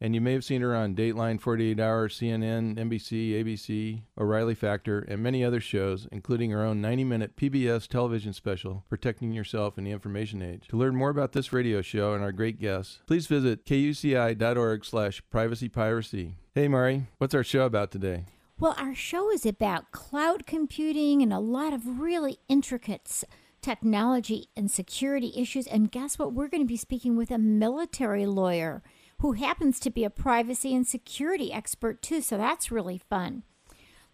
and you may have seen her on Dateline, 48 Hour, CNN, NBC, ABC, O'Reilly Factor, and many other shows, including her own 90 minute PBS television special, Protecting Yourself in the Information Age. To learn more about this radio show and our great guests, please visit kuci.org slash privacypiracy. Hey, Mari, what's our show about today? Well, our show is about cloud computing and a lot of really intricate technology and security issues. And guess what? We're going to be speaking with a military lawyer who happens to be a privacy and security expert too. So that's really fun.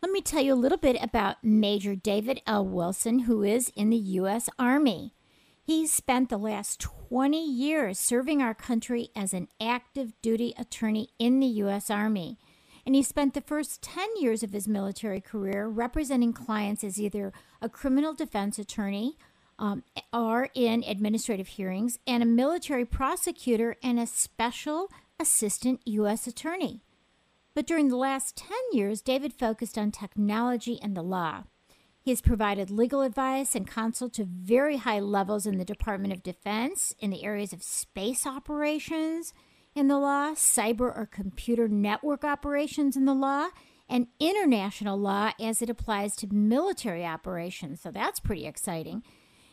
Let me tell you a little bit about Major David L. Wilson, who is in the U.S. Army. He's spent the last 20 years serving our country as an active duty attorney in the U.S. Army. And he spent the first 10 years of his military career representing clients as either a criminal defense attorney um, or in administrative hearings and a military prosecutor and a special assistant U.S. attorney. But during the last 10 years, David focused on technology and the law. He has provided legal advice and counsel to very high levels in the Department of Defense in the areas of space operations in the law, cyber or computer network operations in the law, and international law as it applies to military operations. So that's pretty exciting.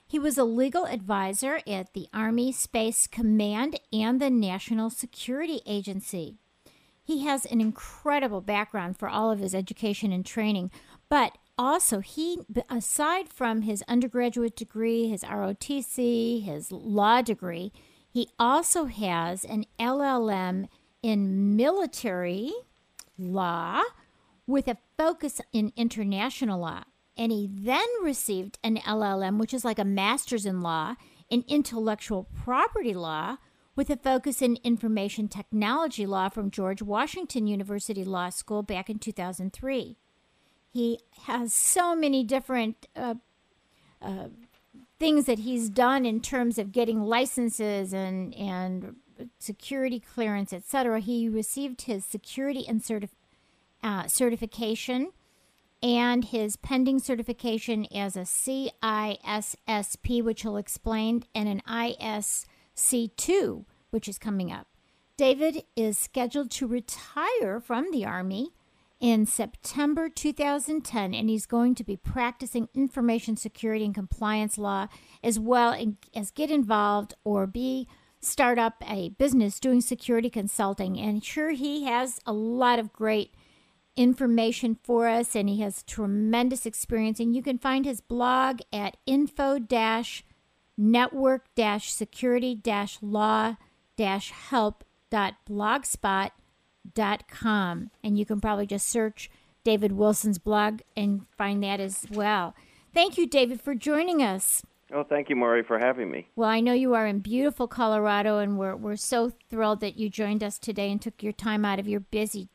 He was a legal advisor at the Army Space Command and the National Security Agency. He has an incredible background for all of his education and training, but also he aside from his undergraduate degree, his ROTC, his law degree, he also has an LLM in military law with a focus in international law. And he then received an LLM, which is like a master's in law, in intellectual property law, with a focus in information technology law from George Washington University Law School back in 2003. He has so many different uh, uh, things that he's done in terms of getting licenses and and security clearance, etc. He received his security and certif- uh, certification and his pending certification as a CISSP, which he'll explain, and an ISC2, which is coming up. David is scheduled to retire from the Army in September 2010, and he's going to be practicing information security and compliance law as well as get involved or be start up a business doing security consulting. And sure, he has a lot of great information for us, and he has tremendous experience. And you can find his blog at info network security law help.blogspot.com. And you can probably just search David Wilson's blog and find that as well. Thank you, David, for joining us. Oh, thank you, Mari, for having me. Well, I know you are in beautiful Colorado, and we're, we're so thrilled that you joined us today and took your time out of your busy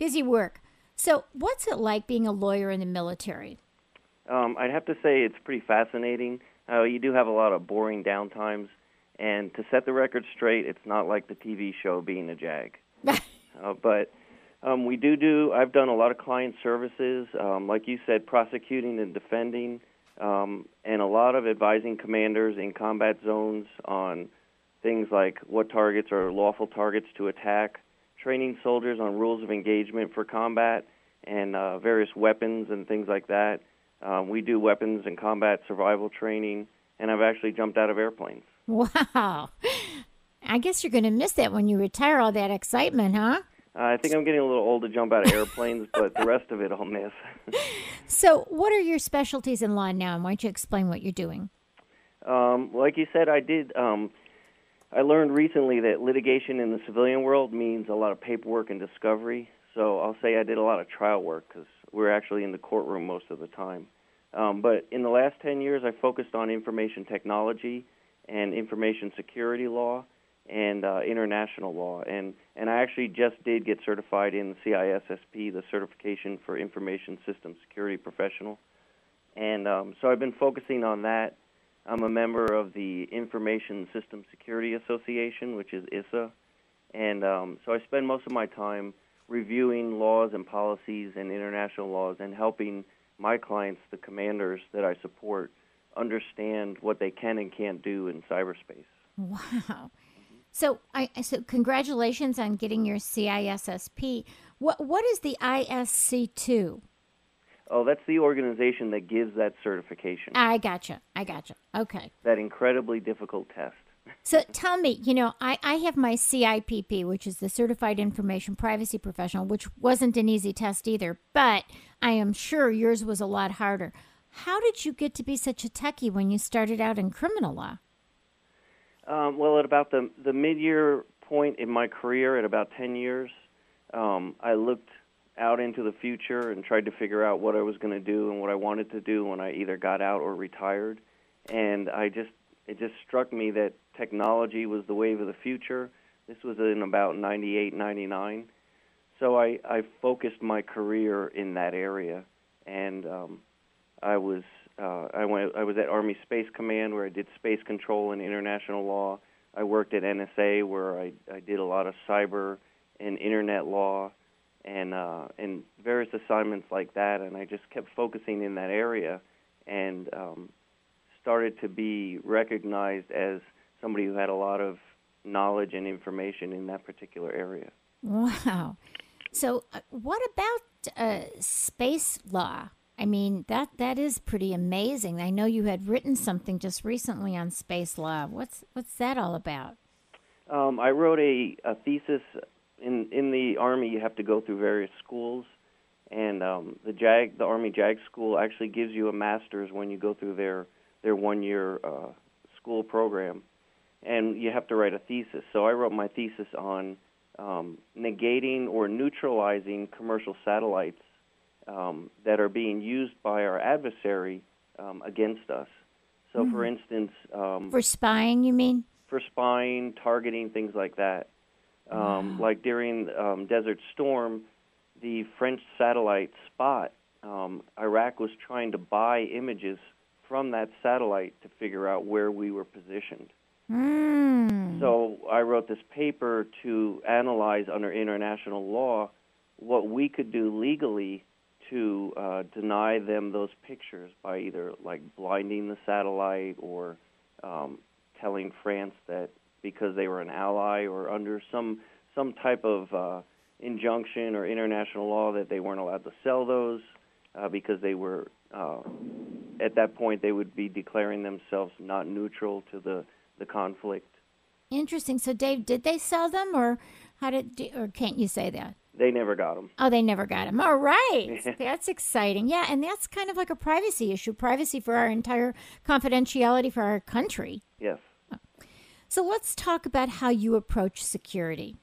busy work. So, what's it like being a lawyer in the military? Um, I'd have to say it's pretty fascinating. Uh, you do have a lot of boring downtimes, and to set the record straight, it's not like the TV show being a JAG. uh, but um, we do do. I've done a lot of client services, um, like you said, prosecuting and defending, um, and a lot of advising commanders in combat zones on things like what targets are lawful targets to attack training soldiers on rules of engagement for combat, and uh, various weapons and things like that. Um, we do weapons and combat survival training, and I've actually jumped out of airplanes. Wow. I guess you're going to miss that when you retire, all that excitement, huh? Uh, I think I'm getting a little old to jump out of airplanes, but the rest of it I'll miss. so, what are your specialties in law now, and why don't you explain what you're doing? Um, like you said, I did. Um, I learned recently that litigation in the civilian world means a lot of paperwork and discovery. So I'll say I did a lot of trial work because we're actually in the courtroom most of the time. Um, but in the last 10 years, I focused on information technology and information security law and uh, international law. And, and I actually just did get certified in the CISSP, the Certification for Information System Security Professional. And um, so I've been focusing on that. I'm a member of the Information System Security Association, which is ISSA. And um, so I spend most of my time reviewing laws and policies and international laws and helping my clients, the commanders that I support, understand what they can and can't do in cyberspace. Wow. So, I so congratulations on getting your CISSP. What what is the ISC two? Oh, that's the organization that gives that certification. I gotcha. I gotcha. Okay. That incredibly difficult test. So tell me, you know, I, I have my CIPP, which is the Certified Information Privacy Professional, which wasn't an easy test either, but I am sure yours was a lot harder. How did you get to be such a techie when you started out in criminal law? Um, well, at about the the mid year point in my career, at about ten years, um, I looked out into the future and tried to figure out what I was going to do and what I wanted to do when I either got out or retired. And I just it just struck me that technology was the wave of the future. This was in about 98, 99. So I, I focused my career in that area, and um, I was uh, I went I was at Army Space Command where I did space control and international law. I worked at NSA where I, I did a lot of cyber and internet law and uh, and various assignments like that. And I just kept focusing in that area and um, started to be recognized as somebody who had a lot of knowledge and information in that particular area. Wow. So, uh, what about uh, space law? I mean, that that is pretty amazing. I know you had written something just recently on space law. What's what's that all about? Um, I wrote a, a thesis in in the army. You have to go through various schools, and um, the JAG, the Army JAG school, actually gives you a master's when you go through their their one year uh, school program, and you have to write a thesis. So I wrote my thesis on um, negating or neutralizing commercial satellites um, that are being used by our adversary um, against us. So, mm-hmm. for instance, um, for spying, you mean? For spying, targeting, things like that. Um, wow. Like during um, Desert Storm, the French satellite Spot, um, Iraq was trying to buy images from that satellite to figure out where we were positioned. Mm. So I wrote this paper to analyze under international law what we could do legally to uh, deny them those pictures by either like blinding the satellite or um, telling France that because they were an ally or under some some type of uh, injunction or international law that they weren't allowed to sell those uh, because they were uh, at that point they would be declaring themselves not neutral to the the conflict. Interesting. So, Dave, did they sell them, or how did, or can't you say that? They never got them. Oh, they never got them. All right. that's exciting. Yeah, and that's kind of like a privacy issue privacy for our entire confidentiality for our country. Yes. So let's talk about how you approach security.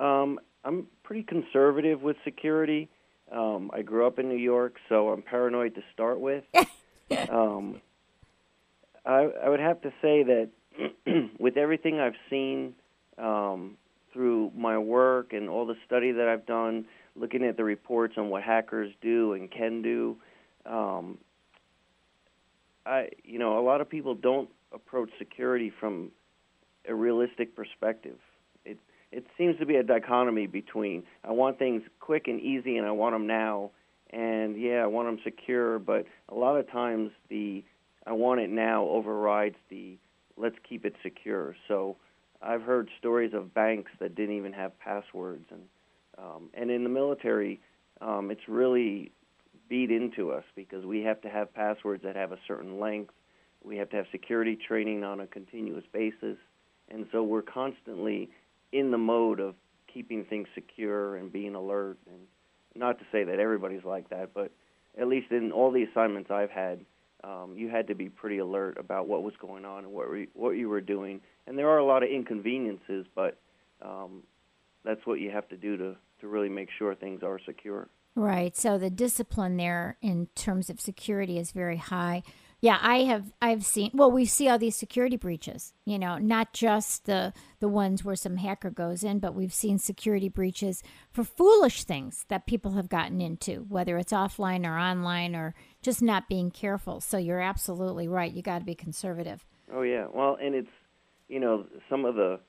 Um, I'm pretty conservative with security. Um, I grew up in New York, so I'm paranoid to start with. um, I, I would have to say that with everything I've seen um, through my work and all the study that I've done, looking at the reports on what hackers do and can do, um, I you know a lot of people don't approach security from a realistic perspective. It it seems to be a dichotomy between I want things quick and easy and I want them now, and yeah, I want them secure. But a lot of times the I want it now overrides the let's keep it secure. So I've heard stories of banks that didn't even have passwords, and um, and in the military, um, it's really beat into us because we have to have passwords that have a certain length. We have to have security training on a continuous basis. And so we're constantly in the mode of keeping things secure and being alert. And not to say that everybody's like that, but at least in all the assignments I've had, um, you had to be pretty alert about what was going on and what re- what you were doing. And there are a lot of inconveniences, but um, that's what you have to do to to really make sure things are secure. Right. So the discipline there in terms of security is very high. Yeah, I have I've seen well we see all these security breaches, you know, not just the the ones where some hacker goes in, but we've seen security breaches for foolish things that people have gotten into, whether it's offline or online or just not being careful. So you're absolutely right. You got to be conservative. Oh yeah. Well, and it's you know, some of the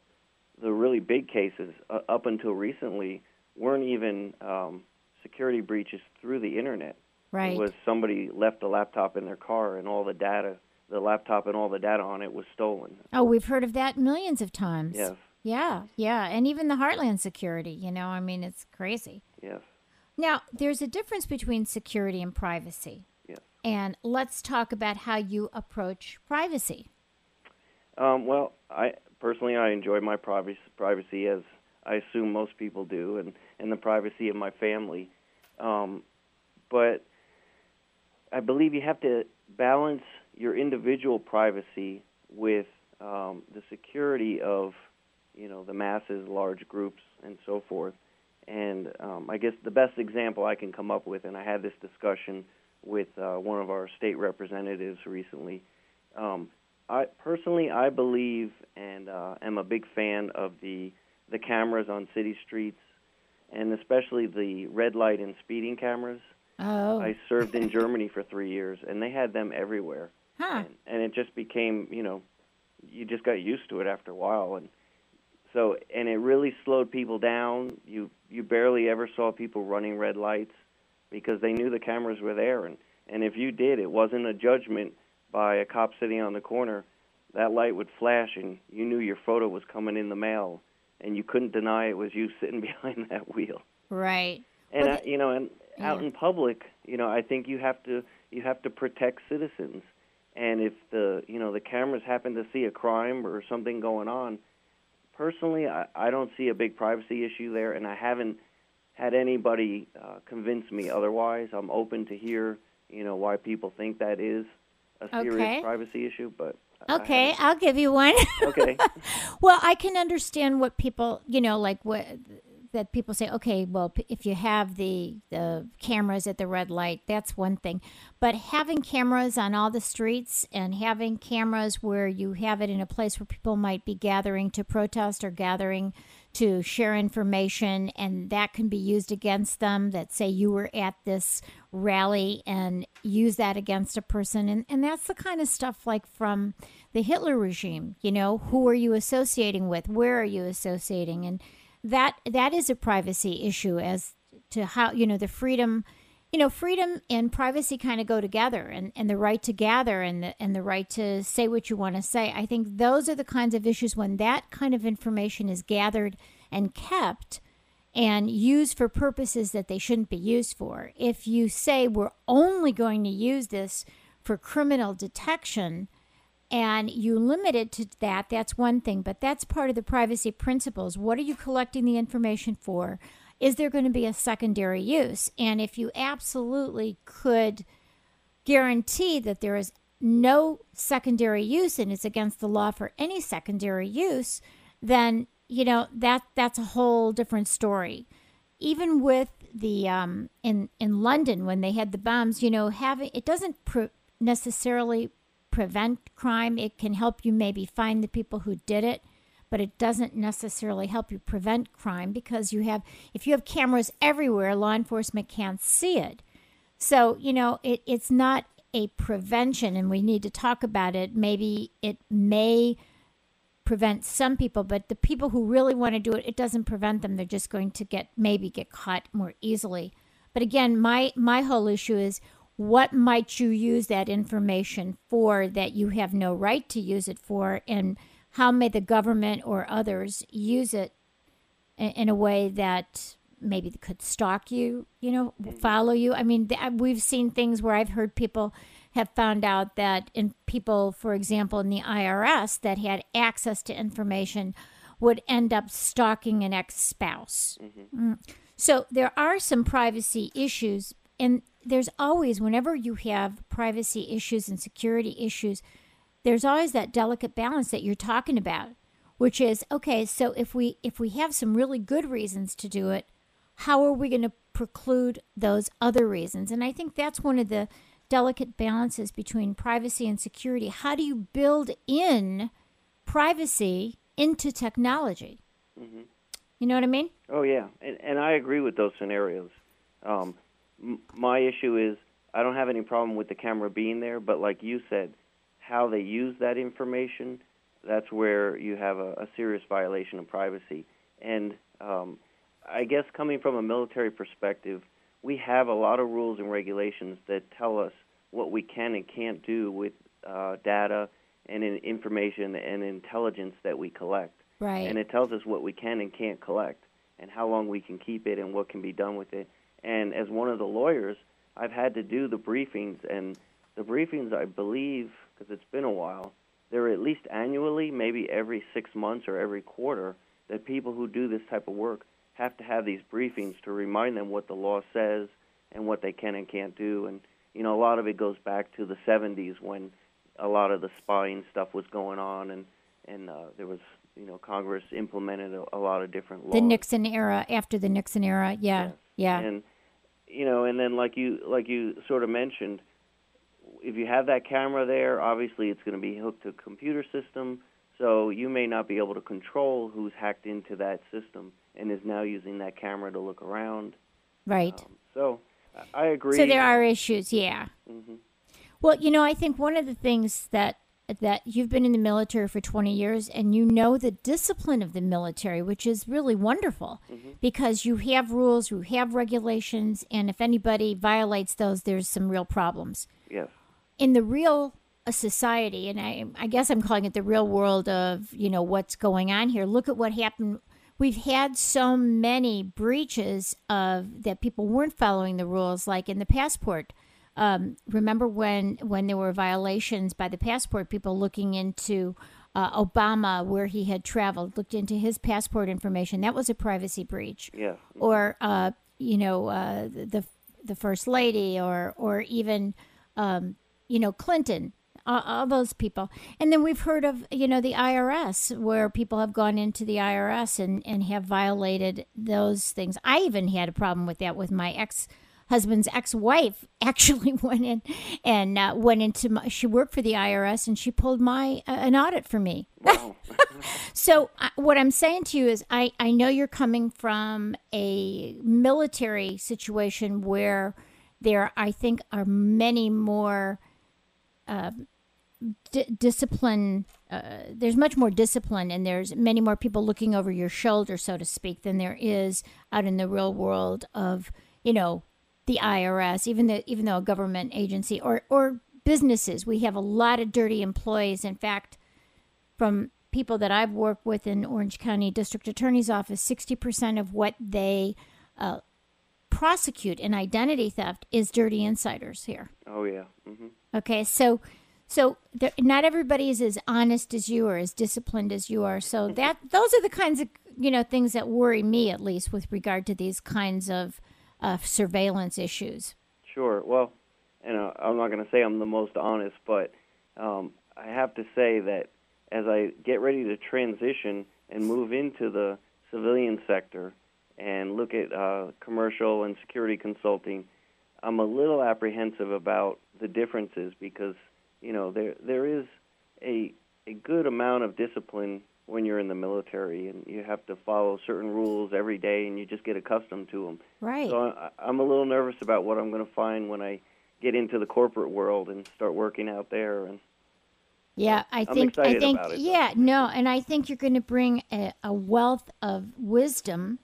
the really big cases uh, up until recently weren't even um, security breaches through the internet. Right. It was somebody left a laptop in their car and all the data, the laptop and all the data on it was stolen. Oh, we've heard of that millions of times. Yes. Yeah, yeah. And even the Heartland security, you know, I mean, it's crazy. Yes. Now, there's a difference between security and privacy. Yes. And let's talk about how you approach privacy. Um, well, I personally I enjoy my privacy, privacy as I assume most people do, and and the privacy of my family. Um, but I believe you have to balance your individual privacy with um, the security of you know the masses, large groups, and so forth. And um, I guess the best example I can come up with, and I had this discussion with uh, one of our state representatives recently. Um, I personally, I believe and uh, am a big fan of the the cameras on city streets, and especially the red light and speeding cameras. Oh. I served in Germany for three years, and they had them everywhere. Huh. And, and it just became, you know, you just got used to it after a while, and so and it really slowed people down. You you barely ever saw people running red lights because they knew the cameras were there, and and if you did, it wasn't a judgment by a cop sitting on the corner. That light would flash, and you knew your photo was coming in the mail, and you couldn't deny it was you sitting behind that wheel. Right. And Well, uh, you know, and out in public, you know, I think you have to you have to protect citizens. And if the you know the cameras happen to see a crime or something going on, personally, I, I don't see a big privacy issue there, and I haven't had anybody uh, convince me otherwise. I'm open to hear you know why people think that is a serious Okay. privacy issue, but Okay, I'll give you one. okay, well, I can understand what people, you know, like what that people say. Okay, well, if you have the the cameras at the red light, that's one thing. But having cameras on all the streets and having cameras where you have it in a place where people might be gathering to protest or gathering to share information, and that can be used against them. That say you were at this rally and use that against a person, and and that's the kind of stuff like from the Hitler regime. You know, who are you associating with? Where are you associating? And that that is a privacy issue as to how you know the freedom you know freedom and privacy kind of go together and, and the right to gather and the, and the right to say what you want to say. I think those are the kinds of issues when that kind of information is gathered and kept and used for purposes that they shouldn't be used for. If you say we're only going to use this for criminal detection and you limit it to that, that's one thing. But that's part of the privacy principles. What are you collecting the information for? Is there going to be a secondary use? And if you absolutely could guarantee that there is no secondary use and it's against the law for any secondary use, then you know that that's a whole different story. Even with the um, in in London when they had the bombs, you know, having it doesn't pre- necessarily prevent crime. It can help you maybe find the people who did it, but it doesn't necessarily help you prevent crime because you have if you have cameras everywhere, law enforcement can't see it. So, you know, it, it's not a prevention and we need to talk about it. Maybe it may prevent some people, but the people who really want to do it, it doesn't prevent them. They're just going to get maybe get caught more easily. But again, my my whole issue is what might you use that information for that you have no right to use it for and how may the government or others use it in, in a way that maybe could stalk you, you know, follow you. I mean, we've seen things where I've heard people have found out that in people, for example, in the IRS that had access to information would end up stalking an ex spouse. Mm. So there are some privacy issues, and there's always, whenever you have privacy issues and security issues, there's always that delicate balance that you're talking about, which is okay. So if we if we have some really good reasons to do it, how are we going to preclude those other reasons? And I think that's one of the delicate balances between privacy and security. How do you build in privacy into technology? hmm You know what I mean? Oh yeah, and, and I agree with those scenarios. Um, m- my issue is I don't have any problem with the camera being there, but like you said, how they use that information, that's where you have a, a serious violation of privacy. And um, I guess coming from a military perspective, we have a lot of rules and regulations that tell us what we can and can't do with uh, data and in information and intelligence that we collect. Right. And it tells us what we can and can't collect and how long we can keep it and what can be done with it. And as one of the lawyers, I've had to do the briefings, and the briefings, I believe, because it's been a while, they're at least annually, maybe every six months or every quarter, that people who do this type of work have to have these briefings to remind them what the law says and what they can and can't do. And, you know, a lot of it goes back to the 70s when a lot of the spying stuff was going on, and, and uh, there was you know Congress implemented a, a lot of different laws. The Nixon era, after the Nixon era, yeah, Yes. yeah, And you know, and then like you like you sort of mentioned, if you have that camera there, obviously it's going to be hooked to a computer system, so you may not be able to control who's hacked into that system and is now using that camera to look around. right. Um, so I- agree. So there are issues, yeah. hmm Well, you know, I think one of the things that that you've been in the military for 20 years and you know the discipline of the military, which is really wonderful because you have rules, you have regulations, and if anybody violates those, there's some real problems. Yes. in the real uh, society, and I, I guess I'm calling it the real world of you know what's going on here. Look at what happened. We've had so many breaches of that people weren't following the rules, like in the passport. Um, remember when when there were violations by the passport people looking into uh, Obama where he had traveled, looked into his passport information. That was a privacy breach Yes. or uh, you know uh, the the first lady, or or even um, you know Clinton, all, all those people. And then we've heard of you know the IRS, where people have gone into the IRS and and have violated those things. I even had a problem with that with my ex husband's ex-wife actually went in and uh, went into my, she worked for the IRS and she pulled my uh, an audit for me Wow. so uh, what I'm saying to you is, I I know you're coming from a military situation where there, I think, are many more uh, d- discipline. Uh, there's much more discipline, and there's many more people looking over your shoulder, so to speak, than there is out in the real world of you know the IRS, even though even though a government agency or or businesses. We have a lot of dirty employees. In fact from people that I've worked with in Orange County District Attorney's Office, 60% of what they uh, prosecute in identity theft is dirty insiders here. Oh yeah. Mm-hmm. Okay, so so there, not everybody is as honest as you or as disciplined as you are. So that those are the kinds of you know things that worry me at least with regard to these kinds of uh, surveillance issues. Sure. Well, and uh, I'm not going to say I'm the most honest, but um, I have to say that as I get ready to transition and move into the civilian sector and look at uh, commercial and security consulting, I'm a little apprehensive about the differences because you know there there is a a good amount of discipline when you're in the military and you have to follow certain rules every day and you just get accustomed to them. Right. So I, I'm a little nervous about what I'm going to find when I get into the corporate world and start working out there. And Yeah, I I'm think I think it, though. yeah, no, and I think you're going to bring a, a wealth of wisdom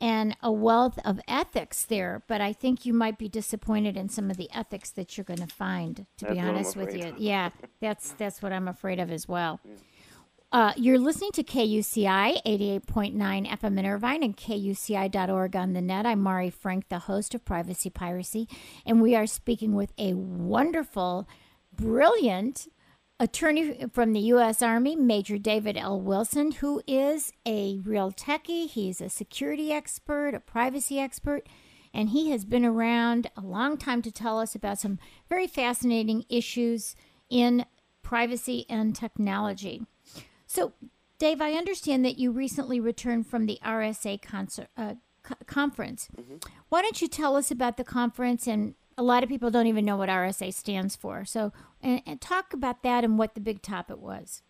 and a wealth of ethics there, but I think you might be disappointed in some of the ethics that you're going to find. To That's be honest with you, afraid. yeah, that's that's what I'm afraid of as well. Uh, you're listening to KUCI 88.9 FM in Irvine and KUCI.org on the net. I'm Mari Frank, the host of Privacy Piracy, and we are speaking with a wonderful, brilliant attorney from the U.S. Army, Major David L. Wilson, who is a real techie. He's a security expert, a privacy expert, and he has been around a long time to tell us about some very fascinating issues in privacy and technology. So, Dave, I understand that you recently returned from the RSA concert, uh, co- conference. Mm-hmm. Why don't you tell us about the conference? And a lot of people don't even know what RSA stands for. So, and, and talk about that and what the big topic was.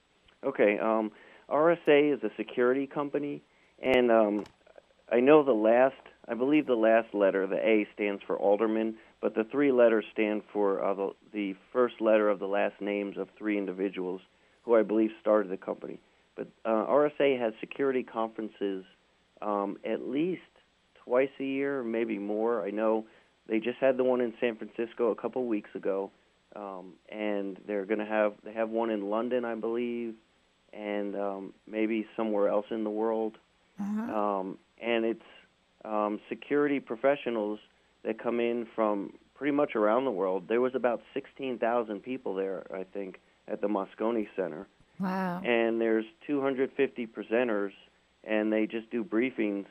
Okay. Um, RSA is a security company, and um, I know the last, I believe the last letter, the A, stands for Alderman, but the three letters stand for uh, the, the first letter of the last names of three individuals who I believe started the company. But uh, RSA has security conferences um, at least twice a year, maybe more. I know they just had the one in San Francisco a couple of weeks ago, um, and they're going to have they have one in London, I believe, and um, maybe somewhere else in the world. Uh-huh. Um, and it's um, security professionals that come in from pretty much around the world. There was about 16,000 people there, I think, at the Moscone Center. Wow. And there's 250 presenters, and they just do briefings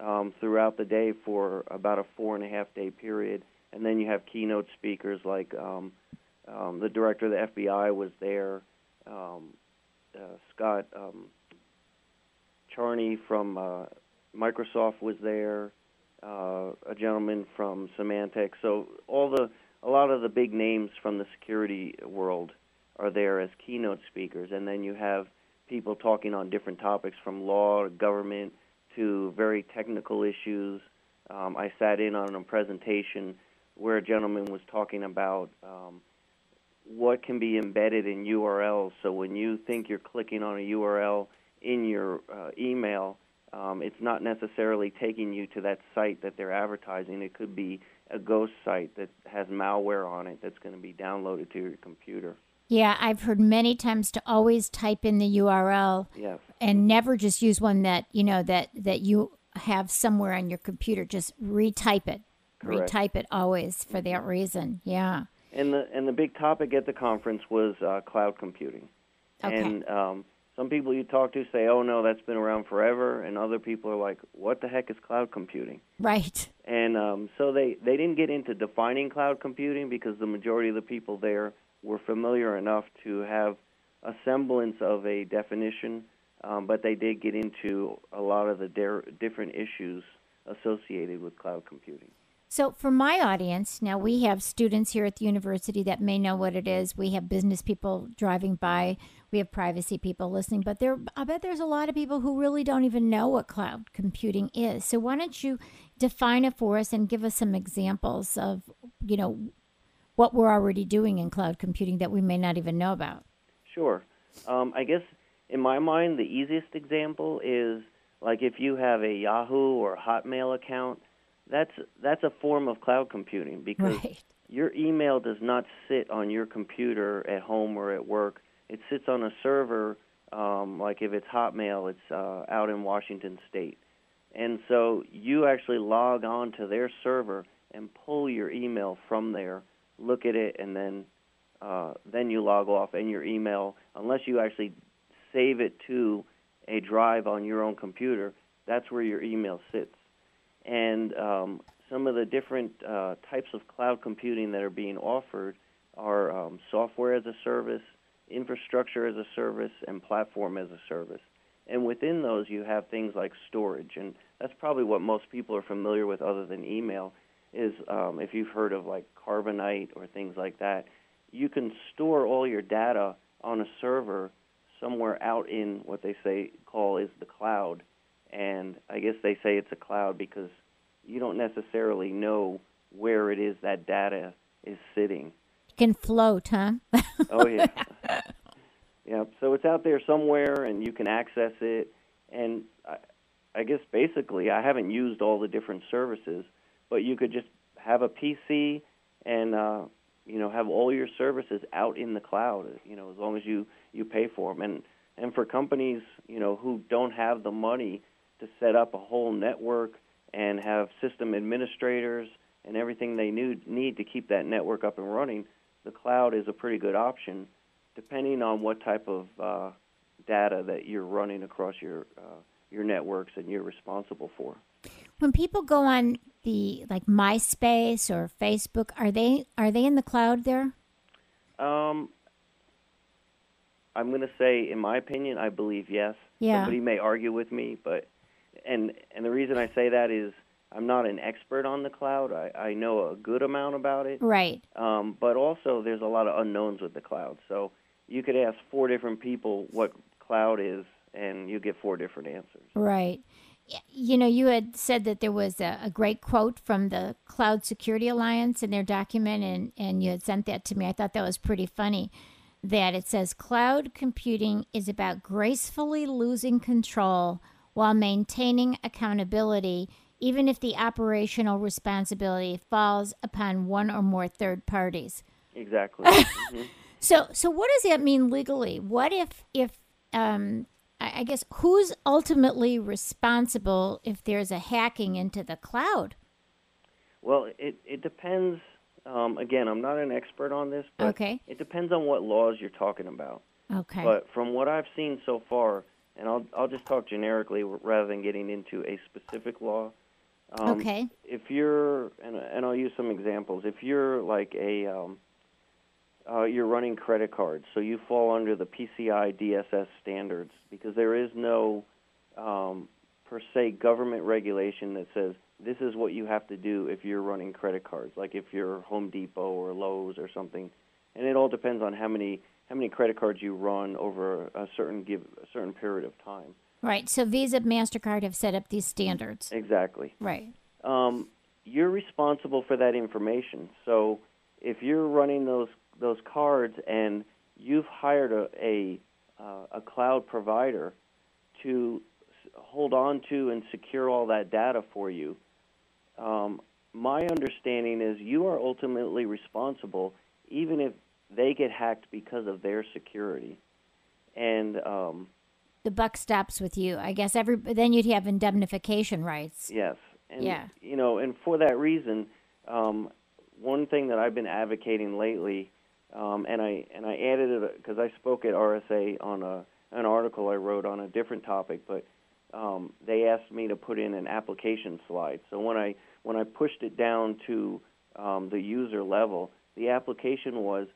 um, throughout the day for about a four and a half day period. And then you have keynote speakers like um, um, the director of the FBI was there, um, uh, Scott um, Charney from uh, Microsoft was there, uh, a gentleman from Symantec. So all the a lot of the big names from the security world are there as keynote speakers, and then you have people talking on different topics from law government to very technical issues. Um, I sat in on a presentation where a gentleman was talking about um, what can be embedded in URLs. So when you think you're clicking on a URL in your uh, email, um, it's not necessarily taking you to that site that they're advertising. It could be a ghost site that has malware on it that's going to be downloaded to your computer. Yeah, I've heard many times to always type in the URL yes. and never just use one that, you know, that that you have somewhere on your computer. Just retype it. Correct. Retype it always for that reason. Yeah. And the and the big topic at the conference was uh, cloud computing. Okay. And um, some people you talk to say, "Oh no, that's been around forever," and other people are like, "What the heck is cloud computing?" Right. And um, so they they didn't get into defining cloud computing because the majority of the people there were familiar enough to have a semblance of a definition, um, but they did get into a lot of the der- different issues associated with cloud computing. So, for my audience, now we have students here at the university that may know what it is. We have business people driving by. We have privacy people listening. But there, I bet there's a lot of people who really don't even know what cloud computing is. So, why don't you define it for us and give us some examples of, you know, what we're already doing in cloud computing that we may not even know about. Sure. Um, I guess in my mind, the easiest example is like if you have a Yahoo or Hotmail account, that's that's a form of cloud computing because right. your email does not sit on your computer at home or at work. It sits on a server. Um, like if it's Hotmail, it's uh, out in Washington State, and so you actually log on to their server and pull your email from there look at it, and then uh, then you log off. And your email, unless you actually save it to a drive on your own computer, that's where your email sits. And um, some of the different uh, types of cloud computing that are being offered are um, software as a service, infrastructure as a service, and platform as a service. And within those, you have things like storage, and that's probably what most people are familiar with, other than email is um, if you've heard of like Carbonite or things like that, you can store all your data on a server somewhere out in what they say call is the cloud. And I guess they say it's a cloud because you don't necessarily know where it is that data is sitting. It can float, huh? oh yeah. yeah. So it's out there somewhere, and you can access it. And I, I guess basically, I haven't used all the different services, but you could just have a PC and uh, you know have all your services out in the cloud. You know, as long as you you pay for them. And And for companies, you know, who don't have the money to set up a whole network and have system administrators and everything they need, need to keep that network up and running, the cloud is a pretty good option, depending on what type of uh, data that you're running across your uh, your networks and you're responsible for. When people go on the like MySpace or Facebook, are they are they in the cloud there? Um, I'm going to say, in my opinion, I believe yes. Yeah. Somebody may argue with me, but and and the reason I say that is I'm not an expert on the cloud. I, I know a good amount about it. Right. Um, but also, there's a lot of unknowns with the cloud. So you could ask four different people what cloud is, and you get four different answers. Right. You know, you had said that there was a, a great quote from the Cloud Security Alliance in their document, and, and you had sent that to me. I thought that was pretty funny. That it says cloud computing is about gracefully losing control while maintaining accountability, even if the operational responsibility falls upon one or more third parties. Exactly. Mhm. So, so what does that mean legally? What if, if, um, I guess, who's ultimately responsible if there's a hacking into the cloud? Well, it it depends. Um, again, I'm not an expert on this, but Okay. it depends on what laws you're talking about. Okay. But from what I've seen so far, and I'll I'll just talk generically rather than getting into a specific law. Um, okay. If you're and and I'll use some examples. If you're like a um, uh, you're running credit cards, so you fall under the PCI DSS standards because there is no um, per se government regulation that says this is what you have to do if you're running credit cards, like if you're Home Depot or Lowe's or something. And it all depends on how many how many credit cards you run over a certain give a certain period of time. Right. So Visa, Mastercard have set up these standards. Exactly. Right. um, you're responsible for that information. So if you're running those those cards and you've hired a a, uh, a cloud provider to hold on to and secure all that data for you, um, my understanding is you are ultimately responsible, even if they get hacked because of their security. And um, The buck stops with you. I guess every then you'd have indemnification rights. Yes, and Yeah. you know, and for that reason, um, one thing that I've been advocating lately, um, and I and I added it because I spoke at RSA on a an article I wrote on a different topic, but um, they asked me to put in an application slide. So when I when I pushed it down to um, the user level, the application was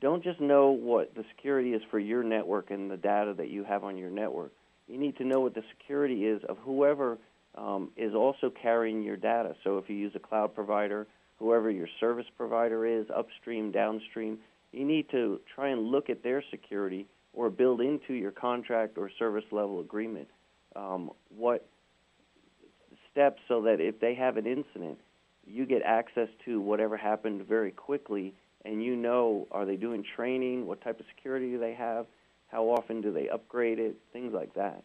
don't just know what the security is for your network and the data that you have on your network. You need to know what the security is of whoever um, is also carrying your data. So if you use a cloud provider, whoever your service provider is, upstream, downstream, you need to try and look at their security or build into your contract or service level agreement um, what steps so that if they have an incident, you get access to whatever happened very quickly and you know are they doing training, what type of security do they have, how often do they upgrade it, things like that.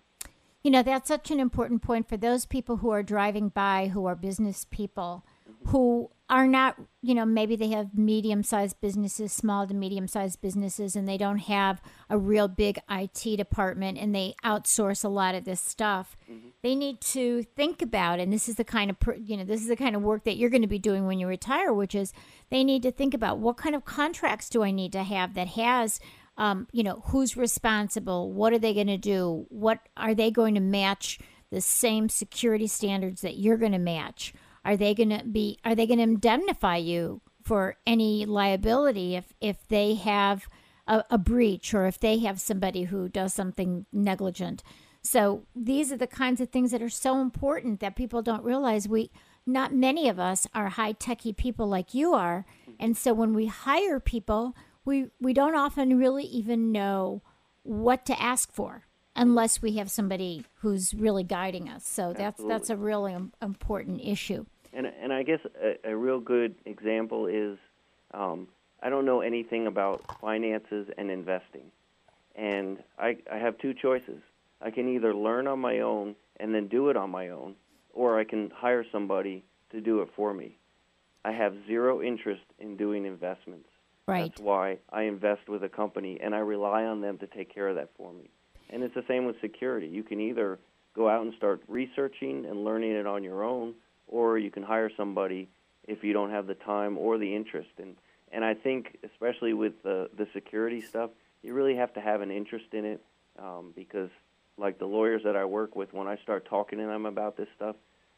You know, that's such an important point for those people who are driving by who are business people who are not, you know, maybe they have medium sized businesses, small to medium sized businesses, and they don't have a real big IT department and they outsource a lot of this stuff. They need to think about, and this is the kind of, you know, this is the kind of work that you're going to be doing when you retire, which is they need to think about what kind of contracts do I need to have that has um, you know, who's responsible? What are they going to do? What are they going to match the same security standards that you're going to match? Are they going to be? Are they going to indemnify you for any liability if if they have a, a breach or if they have somebody who does something negligent? So these are the kinds of things that are so important that people don't realize. We not many of us are high techy people like you are, and so when we hire people we we don't often really even know what to ask for unless we have somebody who's really guiding us. So that's that's a really important issue. And and I guess a, a real good example is um, I don't know anything about finances and investing, and I I have two choices. I can either learn on my own and then do it on my own, or I can hire somebody to do it for me. I have zero interest in doing investments. Right. That's why I invest with a company and I rely on them to take care of that for me. And it's the same with security. You can either go out and start researching and learning it on your own, or you can hire somebody if you don't have the time or the interest. And and I think especially with the the security stuff, you really have to have an interest in it um, because like the lawyers that I work with, when I start talking to them about this stuff,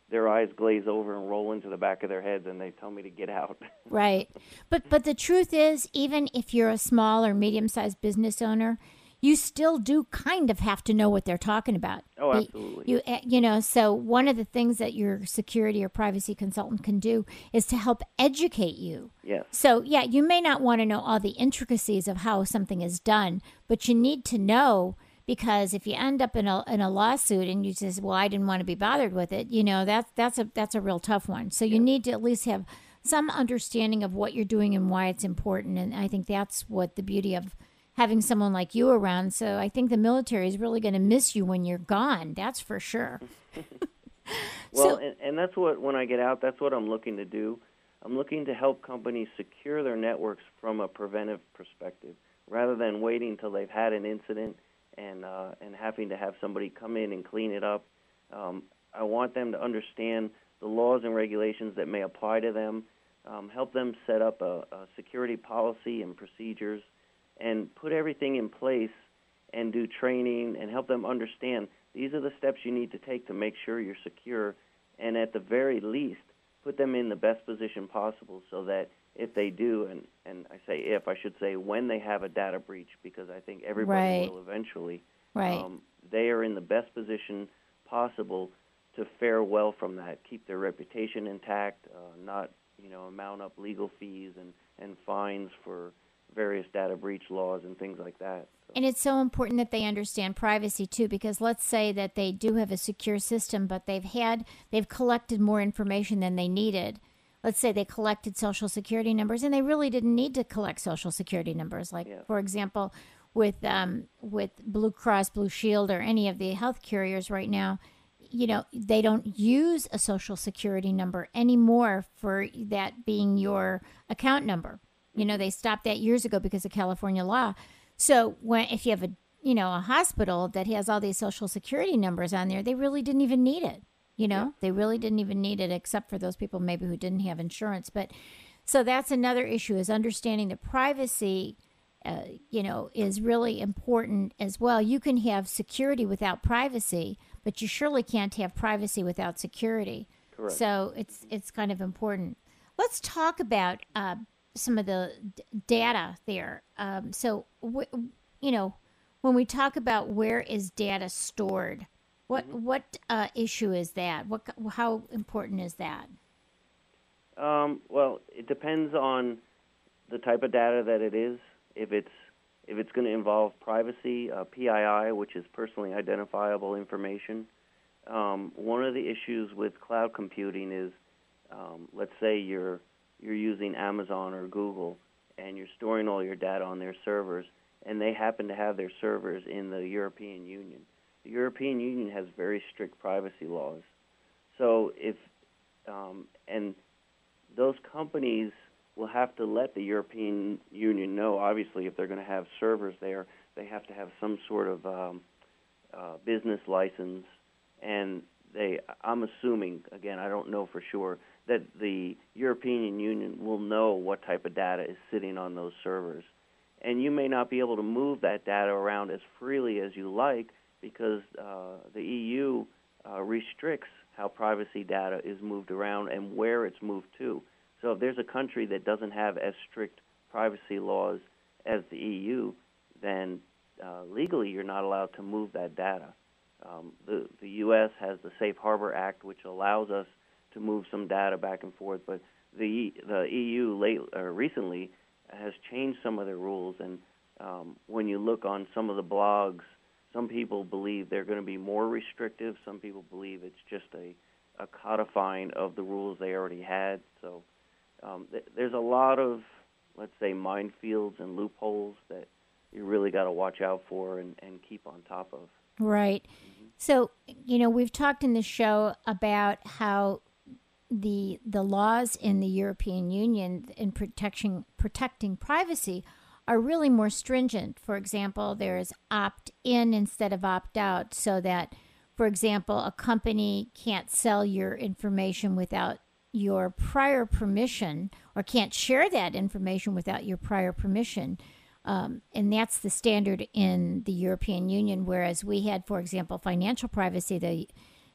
their eyes glaze over and roll into the back of their heads and they tell me to get out. right. But but the truth is even if you're a small or medium-sized business owner, you still do kind of have to know what they're talking about. Oh, absolutely. You eh, you know, so one of the things that your security or privacy consultant can do is to help educate you. Yes. So, yeah, you may not want to know all the intricacies of how something is done, but you need to know because if you end up in a in a lawsuit and you say, "Well, I didn't want to be bothered with it," you know, that's that's a that's a real tough one. So, you need to at least have some understanding of what you're doing and why it's important, and I think that's what the beauty of having someone like you around. So I think the military is really going to miss you when you're gone. That's for sure. well, so, and, and that's what when I get out, that's what I'm looking to do. I'm looking to help companies secure their networks from a preventive perspective, rather than waiting until they've had an incident and uh, and having to have somebody come in and clean it up. Um, I want them to understand the laws and regulations that may apply to them, um, help them set up a, a security policy and procedures and put everything in place and do training and help them understand these are the steps you need to take to make sure you're secure and at the very least put them in the best position possible so that if they do and and I say if I should say when they have a data breach because I think everybody right. will eventually right. um, they are in the best position possible to fare well from that keep their reputation intact uh, not you know mount up legal fees and and fines for various data breach laws and things like that. So. And it's so important that they understand privacy too, because let's say that they do have a secure system, but they've had they've collected more information than they needed. Let's say they collected social security numbers, and they really didn't need to collect social security numbers. Like, yeah. for example, with um, with Blue Cross Blue Shield or any of the health carriers right now, you know they don't use a social security number anymore for that being your account number you know, they stopped that years ago because of California law. So when if you have a you know a hospital that has all these social security numbers on there, they really didn't even need it. You know, yeah. they really didn't even need it except for those people maybe who didn't have insurance. But so that's another issue is understanding that privacy. Uh, you know, is really important as well. You can have security without privacy, but you surely can't have privacy without security. Correct. So it's it's kind of important. Let's talk about uh, some of the d- data there. Um, so, w- you know, when we talk about where is data stored, what mm-hmm. what uh, issue is that? What how important is that? Um, well, it depends on the type of data that it is. If it's if it's going to involve privacy, uh, PII, which is personally identifiable information. Um, one of the issues with cloud computing is, um, let's say you're you're using Amazon or Google and you're storing all your data on their servers, and they happen to have their servers in the European Union. The European Union has very strict privacy laws. So if um, and those companies will have to let the European Union know. Obviously, if they're going to have servers there, they have to have some sort of um, uh, business license, and they. I'm assuming again, I don't know for sure that the European Union will know what type of data is sitting on those servers. And you may not be able to move that data around as freely as you like because uh, the EU uh, restricts how privacy data is moved around and where it's moved to. So if there's a country that doesn't have as strict privacy laws as the EU, then uh, legally you're not allowed to move that data. Um, the, the U.S. has the Safe Harbor Act, which allows us to move some data back and forth. But the the EU late uh, recently has changed some of their rules, and um, when you look on some of the blogs, some people believe they're going to be more restrictive. Some people believe it's just a a codifying of the rules they already had. So um, th- there's a lot of let's say minefields and loopholes that you really got to watch out for and, and keep on top of. Right. Mm-hmm. So, you know, we've talked in the show about how the the laws in the European Union in protection protecting privacy are really more stringent. For example, there's opt in instead of opt out, so that, for example, a company can't sell your information without your prior permission or can't share that information without your prior permission. Um, and that's the standard in the European Union. Whereas we had, for example, financial privacy, the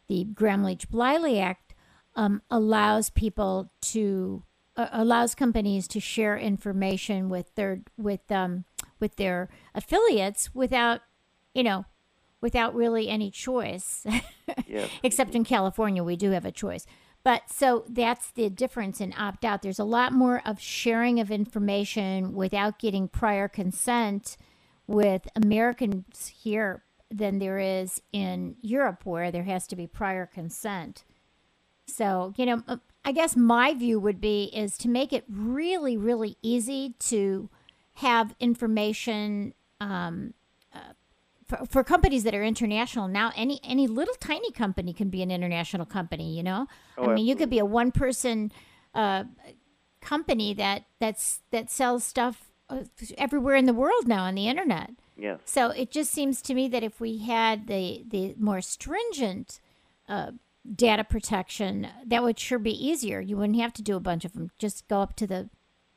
the Gramm Leach Bliley Act um, allows people to uh, allows companies to share information with their with um, with their affiliates without you know without really any choice. Yes. Except in California, we do have a choice. But so that's the difference in opt out. There's a lot more of sharing of information without getting prior consent with Americans here than there is in Europe, where there has to be prior consent. So, you know, I guess my view would be is to make it really, really easy to have information um, uh, for, for companies that are international. Now, any any little tiny company can be an international company. You know, Oh, I mean, you could be a one person uh, company that that's that sells stuff uh, everywhere in the world now on the internet. Yes. So it just seems to me that if we had the the more stringent uh, data protection, that would sure be easier. You wouldn't have to do a bunch of them. Just go up to the,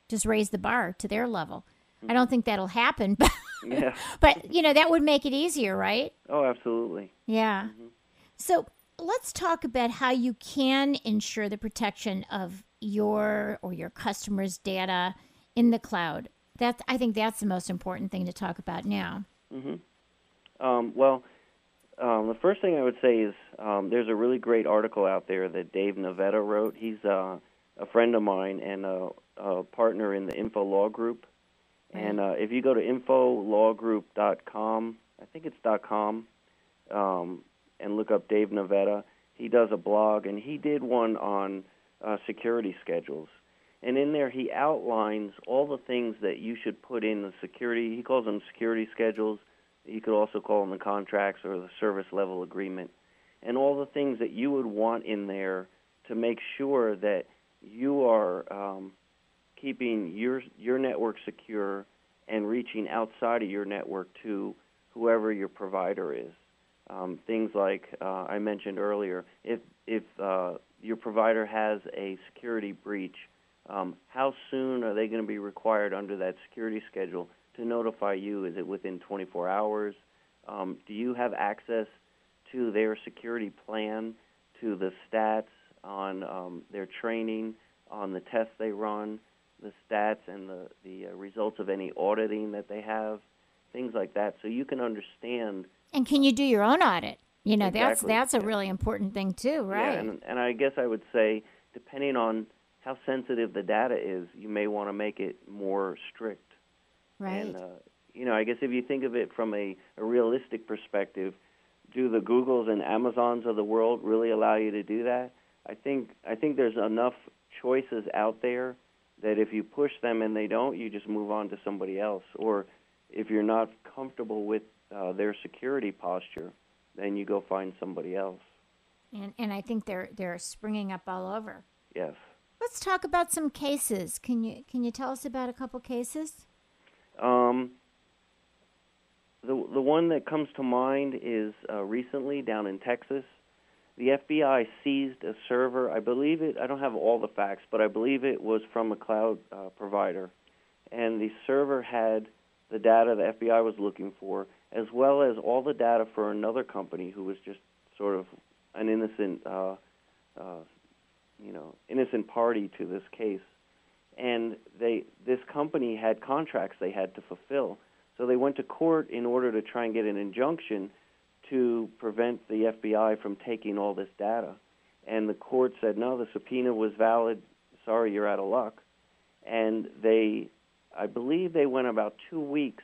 just raise the bar to their level. I don't mm-hmm. think that'll happen, but Yeah. but you know that would make it easier, right? Oh, absolutely. Yeah. Mm-hmm. So let's talk about how you can ensure the protection of your or your customers' data in the cloud. That's I think that's the most important thing to talk about now. Mm-hmm. Um, well, um, the first thing I would say is um, there's a really great article out there that Dave Navetta wrote. He's uh, a friend of mine and a, a partner in the Info Law Group. And uh, if you go to infolawgroup.com, I think it's .com, um, and look up Dave Navetta, he does a blog, and he did one on uh, security schedules. And in there, he outlines all the things that you should put in the security. He calls them security schedules. You could also call them the contracts or the service level agreement, and all the things that you would want in there to make sure that you are um, keeping your your network secure and reaching outside of your network to whoever your provider is. Um, things like uh, I mentioned earlier, if if uh, your provider has a security breach, um, how soon are they going to be required under that security schedule to notify you? Is it within 24 hours? Um, do you have access to their security plan, to the stats on um, their training, on the tests they run, the stats and the, the uh, results of any auditing that they have, things like that, so you can understand. And can you do your own audit? You know, Exactly, that's that's a really important thing too, right? Yeah, and, and I guess I would say, depending on how sensitive the data is, you may want to make it more strict. Right. And uh, you know, I guess if you think of it from a, a realistic perspective, do the Googles and Amazons of the world really allow you to do that? I think I think there's enough choices out there that if you push them and they don't, you just move on to somebody else. Or if you're not comfortable with uh, their security posture, then you go find somebody else. and and I think they're they're springing up all over. Yes. Let's talk about some cases. Can you can you tell us about a couple cases? Um, the the one that comes to mind is uh, recently down in Texas. The FBI seized a server. I believe it. I don't have all the facts, but I believe it was from a cloud uh, provider, and the server had the data the FBI was looking for, as well as all the data for another company who was just sort of an innocent, uh, uh, you know, innocent party to this case and they this company had contracts they had to fulfill. So they went to court in order to try and get an injunction to prevent the FBI from taking all this data. And the court said, "No, the subpoena was valid. Sorry, you're out of luck." And they I believe they went about 2 weeks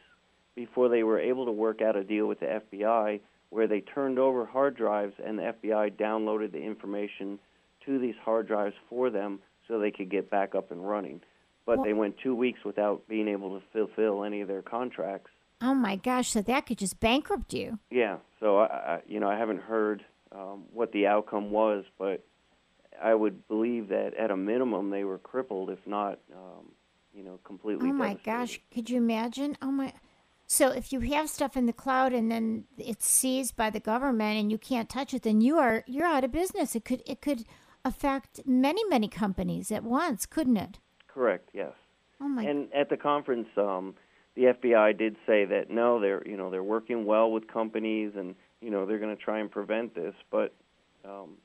before they were able to work out a deal with the FBI where they turned over hard drives and the FBI downloaded the information to these hard drives for them so they could get back up and running. But Well- they went two weeks without being able to fulfill any of their contracts. Oh my gosh, so that could just bankrupt you. Yeah, so I, I you know I haven't heard um, what the outcome was, but I would believe that at a minimum they were crippled, if not, um, you know, completely. Oh my gosh, could you imagine? Oh my. So if you have stuff in the cloud and then it's seized by the government and you can't touch it, then you are you're out of business. It could it could affect many many companies at once, couldn't it? Correct. Yes. Oh my. And at the conference, um, the FBI did say that no, they're you know they're working well with companies, and you know they're going to try and prevent this, but um,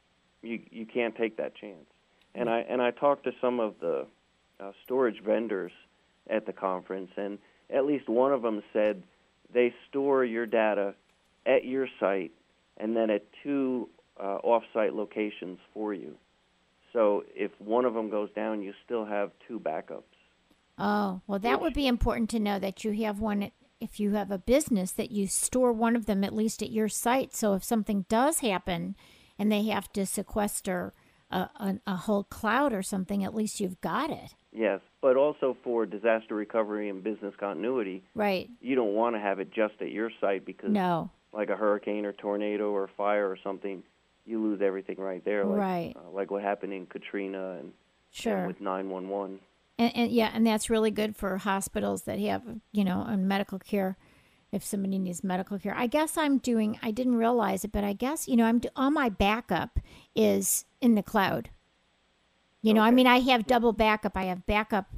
you you can't take that chance. And I and I talked to some of the uh, storage vendors at the conference, and at least one of them said they store your data at your site and then at two uh, off-site locations for you. So if one of them goes down, you still have two backups. Oh, well, that would be important to know that you have one. If you have a business, that you store one of them at least at your site. So if something does happen, and they have to sequester a, a, a whole cloud or something, at least you've got it. Yes, but also for disaster recovery and business continuity, Right. you don't want to have it just at your site because, No. like a hurricane or tornado or fire or something, you lose everything right there. Like, Right. Uh, like what happened in Katrina and, Sure. and with 911. And, and yeah, and that's really good for hospitals that have, you know, medical care. If somebody needs medical care, I guess I'm doing. I didn't realize it, but I guess you know, I'm do- all my backup is in the cloud. You know, I mean, I have double backup. I have backup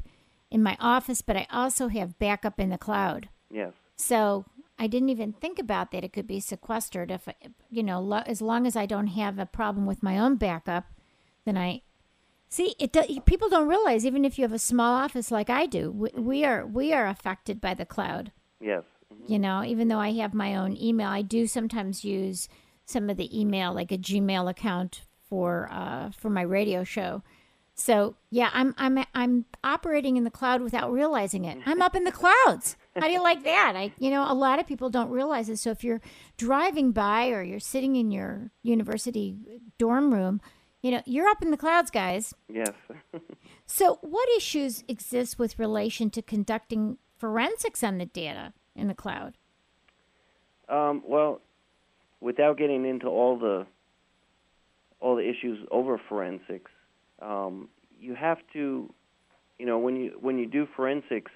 in my office, but I also have backup in the cloud. Yes. So I didn't even think about that. It could be sequestered if, you know, lo- as long as I don't have a problem with my own backup, then I see it. Do, people don't realize even if you have a small office like I do, we, we are we are affected by the cloud. Yes. Mhm. You know, even though I have my own email, I do sometimes use some of the email, like a Gmail account for uh, for my radio show. So yeah, I'm I'm I'm operating in the cloud without realizing it. I'm up in the clouds. How do you like that? I you know a lot of people don't realize it. So if you're driving by or you're sitting in your university dorm room, you know you're up in the clouds, guys. Yes. So what issues exist with relation to conducting forensics on the data in the cloud? Um, well, without getting into all the all the issues over forensics, um, you have to, you know, when you when you do forensics,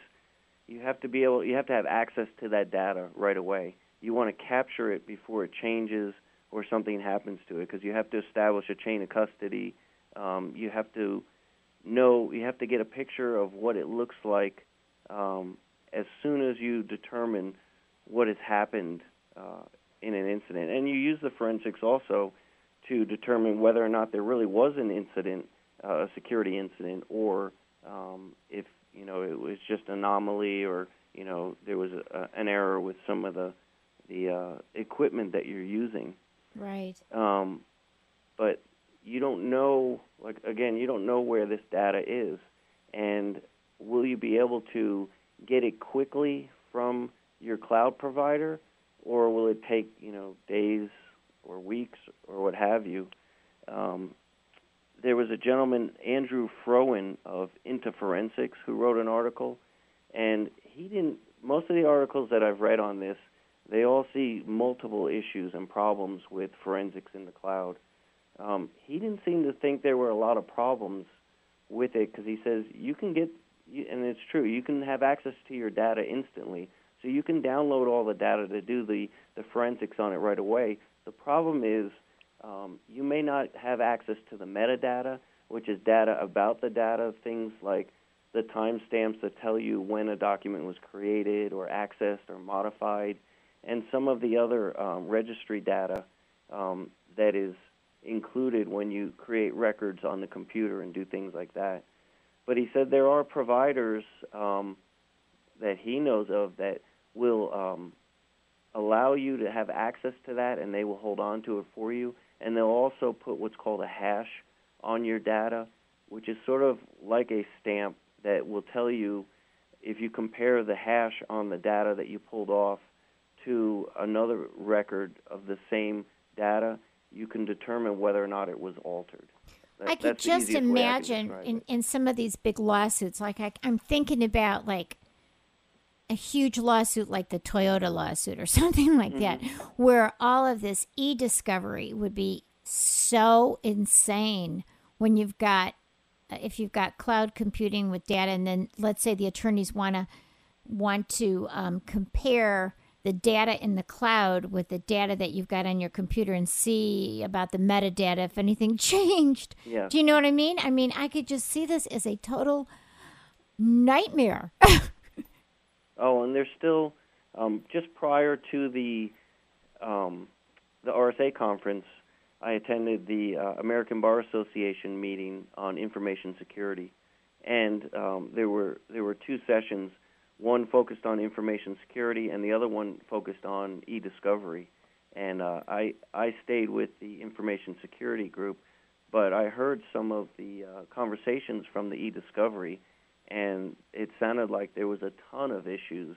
you have to be able, you have to have access to that data right away. You want to capture it before it changes or something happens to it, because you have to establish a chain of custody. Um, you have to know, you have to get a picture of what it looks like um, as soon as you determine what has happened uh, in an incident. And you use the forensics also to determine whether or not there really was an incident, uh, a security incident, or um, if you know it was just anomaly, or you know there was a, an error with some of the the uh, equipment that you're using. Right. Um, but you don't know, like again, you don't know where this data is, and will you be able to get it quickly from your cloud provider, or will it take you know days or weeks or what have you? Um, there was a gentleman, Andrew Frowen of Into Forensics, who wrote an article, and he didn't. Most of the articles that I've read on this, they all see multiple issues and problems with forensics in the cloud. Um, he didn't seem to think there were a lot of problems with it because he says you can get, and it's true, you can have access to your data instantly. So you can download all the data to do the, the forensics on it right away. The problem is um, you may not have access to the metadata, which is data about the data, things like the timestamps that tell you when a document was created or accessed or modified, and some of the other um, registry data um, that is included when you create records on the computer and do things like that. But he said there are providers um, that he knows of that will um, allow you to have access to that, and they will hold on to it for you. And they'll also put what's called a hash on your data, which is sort of like a stamp that will tell you if you compare the hash on the data that you pulled off to another record of the same data, you can determine whether or not it was altered. That- I could just way I imagine in, in some of these big lawsuits, like I, I'm thinking about like a huge lawsuit like the Toyota lawsuit or something like that, Mm-hmm. where all of this e discovery would be so insane when you've got uh, if you've got cloud computing with data, and then let's say the attorneys want to want to um, compare the data in the cloud with the data that you've got on your computer and see about the metadata if anything changed. Yeah. Do you know what I mean? I mean, I could just see this as a total nightmare. Oh, and there's still um, just prior to the um, the RSA conference, I attended the uh, American Bar Association meeting on information security, and um, there were there were two sessions. One focused on information security, and the other one focused on e-discovery. And uh, I I stayed with the information security group, but I heard some of the uh, conversations from the e-discovery, and it sounded like there was a ton of issues,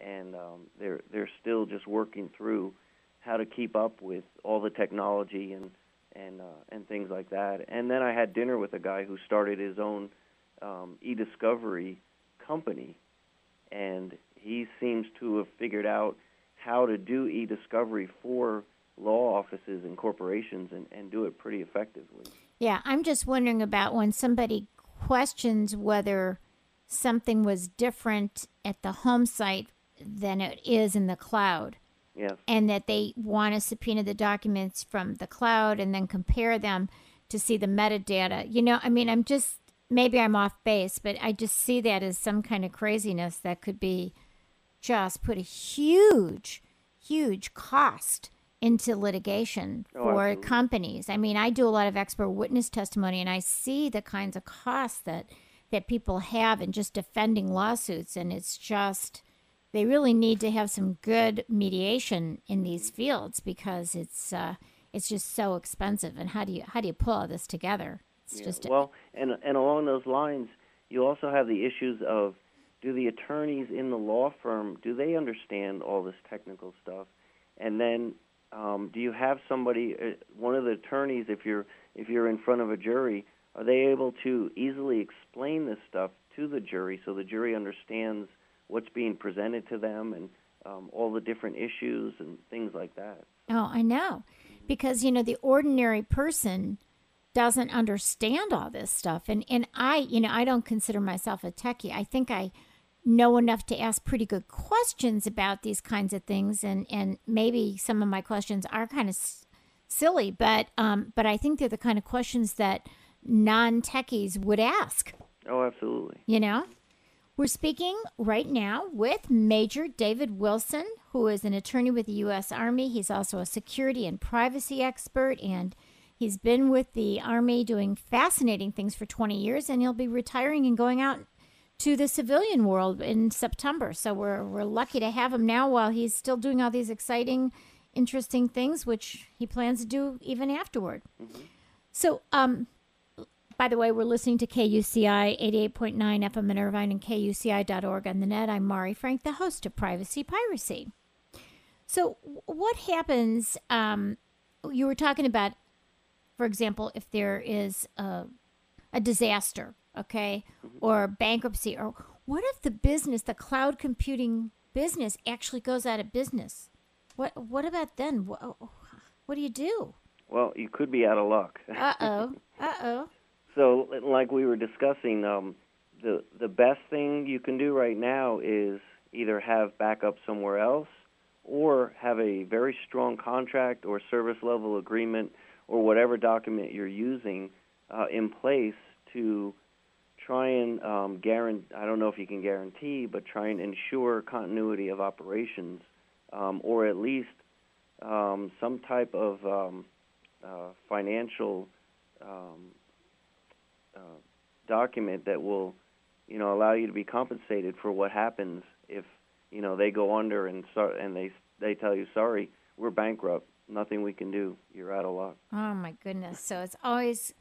and um, they're they're still just working through how to keep up with all the technology and and uh, and things like that. And then I had dinner with a guy who started his own um, e-discovery company, and he seems to have figured out how to do e-discovery for law offices and corporations and, and do it pretty effectively. yeah, I'm just wondering about when somebody questions whether something was different at the home site than it is in the cloud. Yes. and that they want to subpoena the documents from the cloud and then compare them to see the metadata. You know, I mean, I'm just maybe I'm off base, but I just see that as some kind of craziness that could be just put a huge, huge cost into litigation Oh, for absolutely. companies. I mean, I do a lot of expert witness testimony and I see the kinds of costs that that people have in just defending lawsuits and it's just they really need to have some good mediation in these fields because it's uh, it's just so expensive. And how do you how do you pull all this together? It's Yeah, just well, and and along those lines, you also have the issues of do the attorneys in the law firm do they understand all this technical stuff, and then um, do you have somebody, uh, one of the attorneys, if you're if you're in front of a jury, are they able to easily explain this stuff to the jury so the jury understands what's being presented to them and um, all the different issues and things like that? oh I know because you know the ordinary person doesn't understand all this stuff and and I you know I don't consider myself a techie. I think I know enough to ask pretty good questions about these kinds of things and and maybe some of my questions are kind of s- silly but um but I think they're the kind of questions that non-techies would ask Oh, absolutely. you know we're speaking right now with Major David Wilson, who is an attorney with the U.S. Army. He's also a security and privacy expert, and he's been with the Army doing fascinating things for 20 years, and he'll be retiring and going out to the civilian world in September. So we're, we're lucky to have him now while he's still doing all these exciting, interesting things, which he plans to do even afterward. So, um, by the way, we're listening to KUCI 88.9 FM in Irvine and KUCI.org on the net. I'm Mari Frank, the host of Privacy Piracy. So, what happens? Um, you were talking about, for example, if there is a, a disaster, okay, or bankruptcy, or what if the business, the cloud computing business, actually goes out of business? What What about then? What, what do you do? Well, you could be out of luck. Uh oh. Uh oh. So, like we were discussing, um, the the best thing you can do right now is either have backup somewhere else, or have a very strong contract or service level agreement or whatever document you're using uh, in place to try and um, guarantee. I don't know if you can guarantee, but try and ensure continuity of operations, um, or at least um, some type of um, uh, financial. Um, uh, document that will, you know, allow you to be compensated for what happens if you know they go under and start, and they they tell you sorry, we're bankrupt, nothing we can do, you're out of luck. Oh my goodness. So it's always,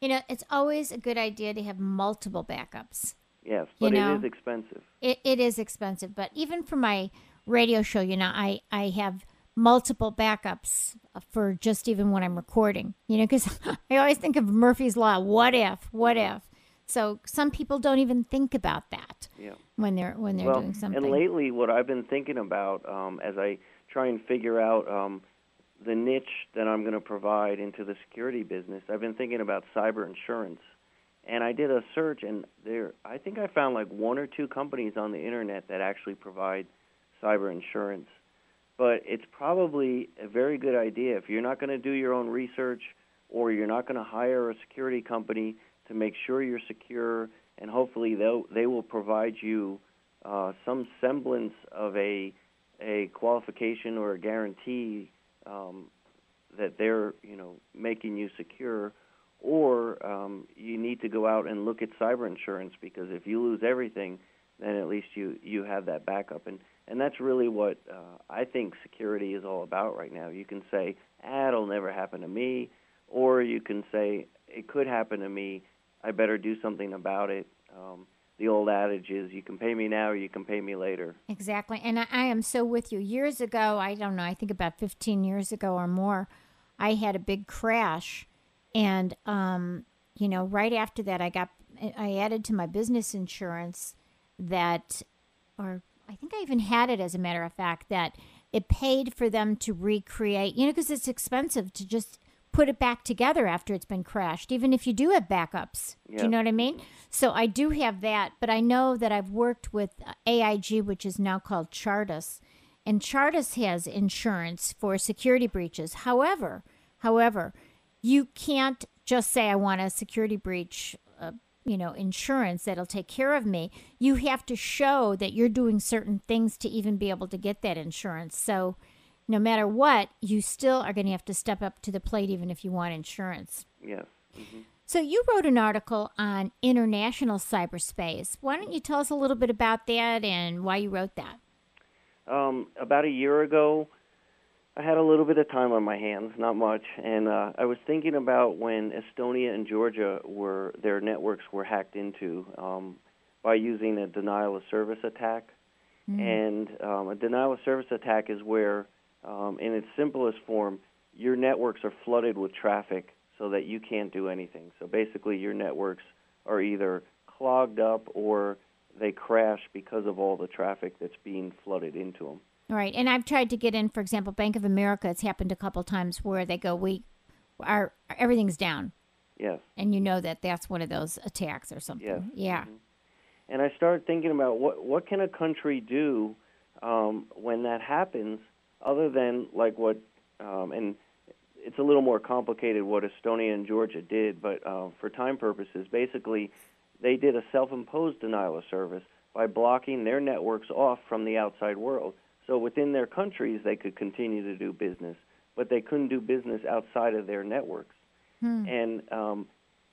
you know, it's always a good idea to have multiple backups. Yes, You but know. it is expensive. It, it is expensive, but even for my radio show, you know, I, I have multiple backups for just even when I'm recording, you know, because I always think of Murphy's Law. What if? What if? So some people don't even think about that Yeah. when they're when they're well, doing something. and lately, what I've been thinking about um, as I try and figure out um, the niche that I'm going to provide into the security business, I've been thinking about cyber insurance, And I did a search, and there I think I found like one or two companies on the internet that actually provide cyber insurance. But it's probably a very good idea if you're not going to do your own research or you're not going to hire a security company to make sure you're secure, and hopefully they they will provide you uh, some semblance of a a qualification or a guarantee um, that they're you know making you secure, or um, you need to go out and look at cyber insurance because if you lose everything, then at least you you have that backup. And and that's really what uh, I think security is all about right now. You can say, ah, it'll never happen to me, or you can say, it could happen to me. I better do something about it. Um, the old adage is, you can pay me now or you can pay me later. Exactly. And I, I am so with you. Years ago, I don't know, I think about 15 years ago or more, I had a big crash. And, um, you know, right after that, I got, I added to my business insurance that, or I think I even had it as a matter of fact that it paid for them to recreate, you know, because it's expensive to just put it back together after it's been crashed, even if you do have backups. Do you know what I mean? So I do have that, but I know that I've worked with AIG, which is now called Chartis, and Chartis has insurance for security breaches. However, however, you can't just say I want a security breach uh, you know, insurance that'll take care of me, you have to show that you're doing certain things to even be able to get that insurance. So, no matter what, you still are going to have to step up to the plate even if you want insurance. Yes. Mm-hmm. So, you wrote an article on international cyberspace. Why don't you tell us a little bit about that and why you wrote that? Um, about a year ago, I had a little bit of time on my hands, not much, and uh, I was thinking about when Estonia and Georgia were their networks were hacked into um, by using a denial of service attack. Mm. And um, a denial of service attack is where, um, in its simplest form, your networks are flooded with traffic so that you can't do anything. So basically, your networks are either clogged up or they crash because of all the traffic that's being flooded into them. Right. And I've tried to get in, for example, Bank of America. It's happened a couple times where they go, we, our, everything's down. Yes. And you know that that's one of those attacks or something. Yes. Yeah. Mm-hmm. And I started thinking about what what can a country do um, when that happens, other than like what, um, and it's a little more complicated what Estonia and Georgia did, but uh, for time purposes, basically, they did a self-imposed denial of service by blocking their networks off from the outside world. So within their countries, they could continue to do business, but they couldn't do business outside of their networks. Hmm. And um,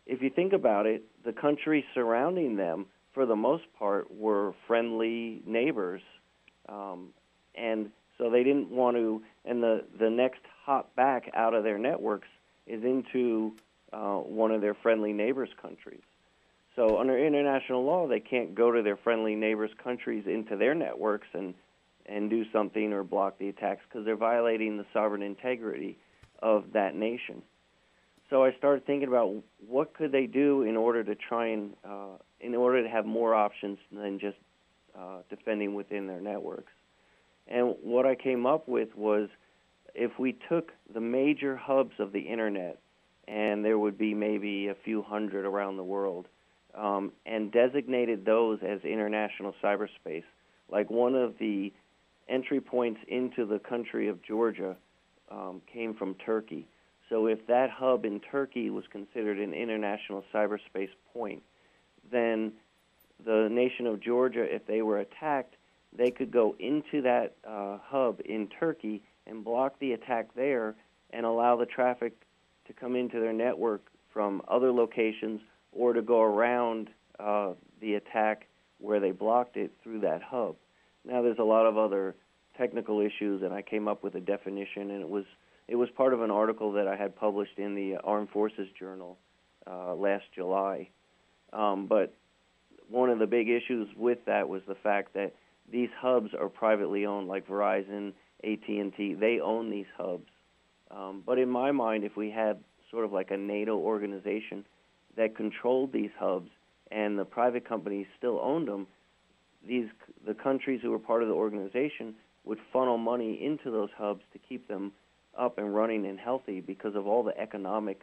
if you think about it, the countries surrounding them, for the most part, were friendly neighbors, um, and so they didn't want to. And the the next hop back out of their networks is into uh, one of their friendly neighbors' countries. So under international law, they can't go to their friendly neighbors' countries into their networks and and do something or block the attacks because they're violating the sovereign integrity of that nation. So I started thinking about what could they do in order to try and uh, in order to have more options than just uh, defending within their networks. And what I came up with was if we took the major hubs of the internet, and there would be maybe a few hundred around the world, um, and designated those as international cyberspace, like one of the entry points into the country of Georgia um, came from Turkey. So if that hub in Turkey was considered an international cyberspace point, then the nation of Georgia, if they were attacked, they could go into that uh, hub in Turkey and block the attack there and allow the traffic to come into their network from other locations or to go around uh, the attack where they blocked it through that hub. Now there's a lot of other technical issues, and I came up with a definition, and it was it was part of an article that I had published in the Armed Forces Journal uh, last July. Um, but one of the big issues with that was the fact that these hubs are privately owned, like Verizon, AT&T. They own these hubs. Um, but in my mind, if we had sort of like a NATO organization that controlled these hubs and the private companies still owned them, these the countries who were part of the organization would funnel money into those hubs to keep them up and running and healthy because of all the economic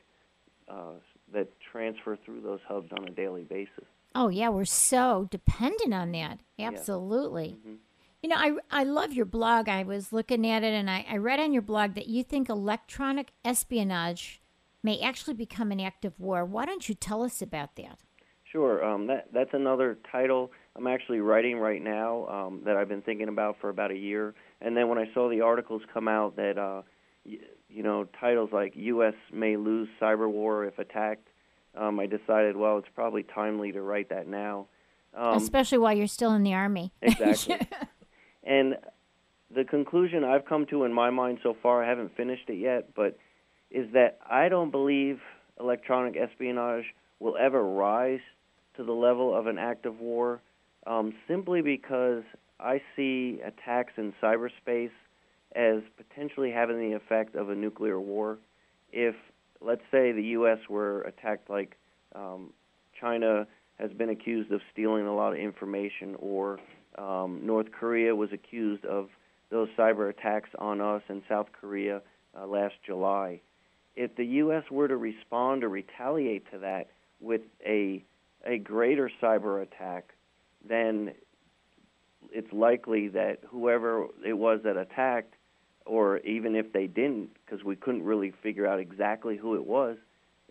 uh, that transfer through those hubs on a daily basis. Oh yeah, we're so dependent on that. Absolutely. Mm-hmm. You know, I, I love your blog. I was looking at it and I, I read on your blog that you think electronic espionage may actually become an act of war. Why don't you tell us about that? Sure. Um, that that's another title I'm actually writing right now um, that I've been thinking about for about a year. And then when I saw the articles come out that uh, y- you know titles like U.S. may lose cyber war if attacked, um, I decided well it's probably timely to write that now. Um, Especially while you're still in the army. Exactly. and the conclusion I've come to in my mind so far, I haven't finished it yet, but is that I don't believe electronic espionage will ever rise to the level of an act of war um, simply because I see attacks in cyberspace as potentially having the effect of a nuclear war. If, let's say, the U.S. were attacked like um, China has been accused of stealing a lot of information, or um, North Korea was accused of those cyber attacks on us in South Korea uh, last July. If the U.S. were to respond or retaliate to that with a a greater cyber attack, then it's likely that whoever it was that attacked, or even if they didn't, because we couldn't really figure out exactly who it was,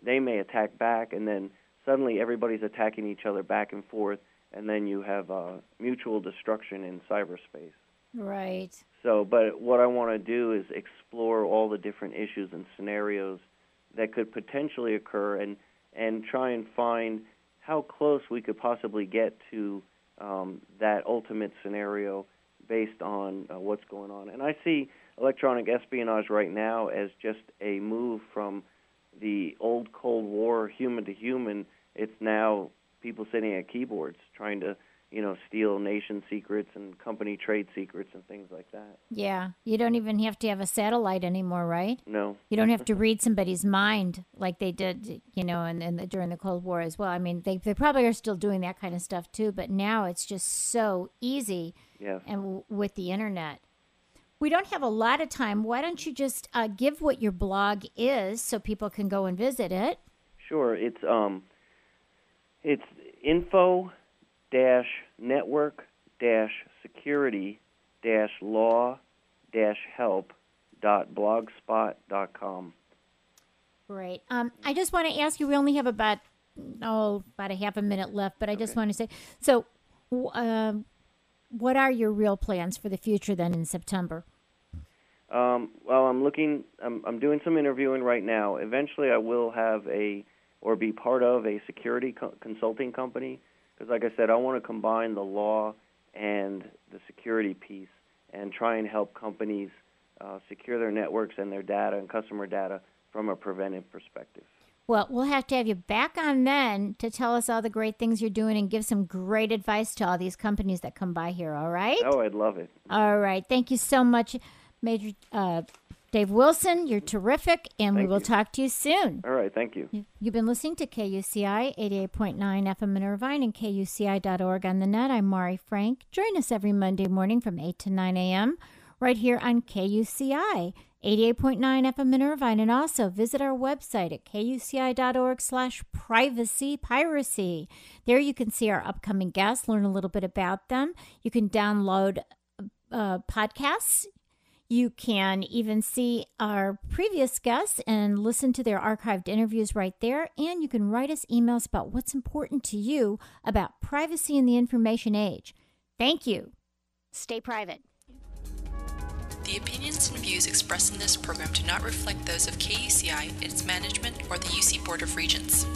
they may attack back, and then suddenly everybody's attacking each other back and forth, and then you have uh, mutual destruction in cyberspace. Right. So, but what I want to do is explore all the different issues and scenarios that could potentially occur, and and try and find how close we could possibly get to um, that ultimate scenario based on uh, what's going on. And I see electronic espionage right now as just a move from the old Cold War, human to human. It's now people sitting at keyboards trying to you know, steal nation secrets and company trade secrets and things like that. Yeah. You don't even have to have a satellite anymore, right? No. You don't have to read somebody's mind like they did, you know, and, and during the Cold War as well. I mean, they, they probably are still doing that kind of stuff too, but now it's just so easy. Yes. And w- with the internet. We don't have a lot of time. Why don't you just uh, give what your blog is so people can go and visit it? Sure. It's um, it's info dash network dash security dash law dash help dot blogspot dot com. Great. Um, I just want to ask you. We only have about oh about a half a minute left, but I just want to say so. Um, what are your real plans for the future then in September? Um, well, I'm looking. I'm, I'm doing some interviewing right now. Eventually, I will have a or be part of a security co- consulting company because, like I said, I want to combine the law and the security piece and try and help companies uh, secure their networks and their data and customer data from a preventive perspective. Well, we'll have to have you back on then to tell us all the great things you're doing and give some great advice to all these companies that come by here. All right. Oh, I'd love it. All right. Thank you so much, Major uh, Dave Wilson. You're terrific, and we will you. talk to you soon. All right, thank you. You- You've been listening to KUCI 88.9 FM in Irvine and KUCI.org on the net. I'm Mari Frank. Join us every Monday morning from 8 to 9 a.m. right here on KUCI 88.9 FM in Irvine. And also visit our website at kuci.org slash privacy piracy. There you can see our upcoming guests, learn a little bit about them. You can download uh, podcasts. You can even see our previous guests and listen to their archived interviews right there. And you can write us emails about what's important to you about privacy in the information age. Thank you. Stay private. The opinions and views expressed in this program do not reflect those of KUCI, its management, or the UC Board of Regents.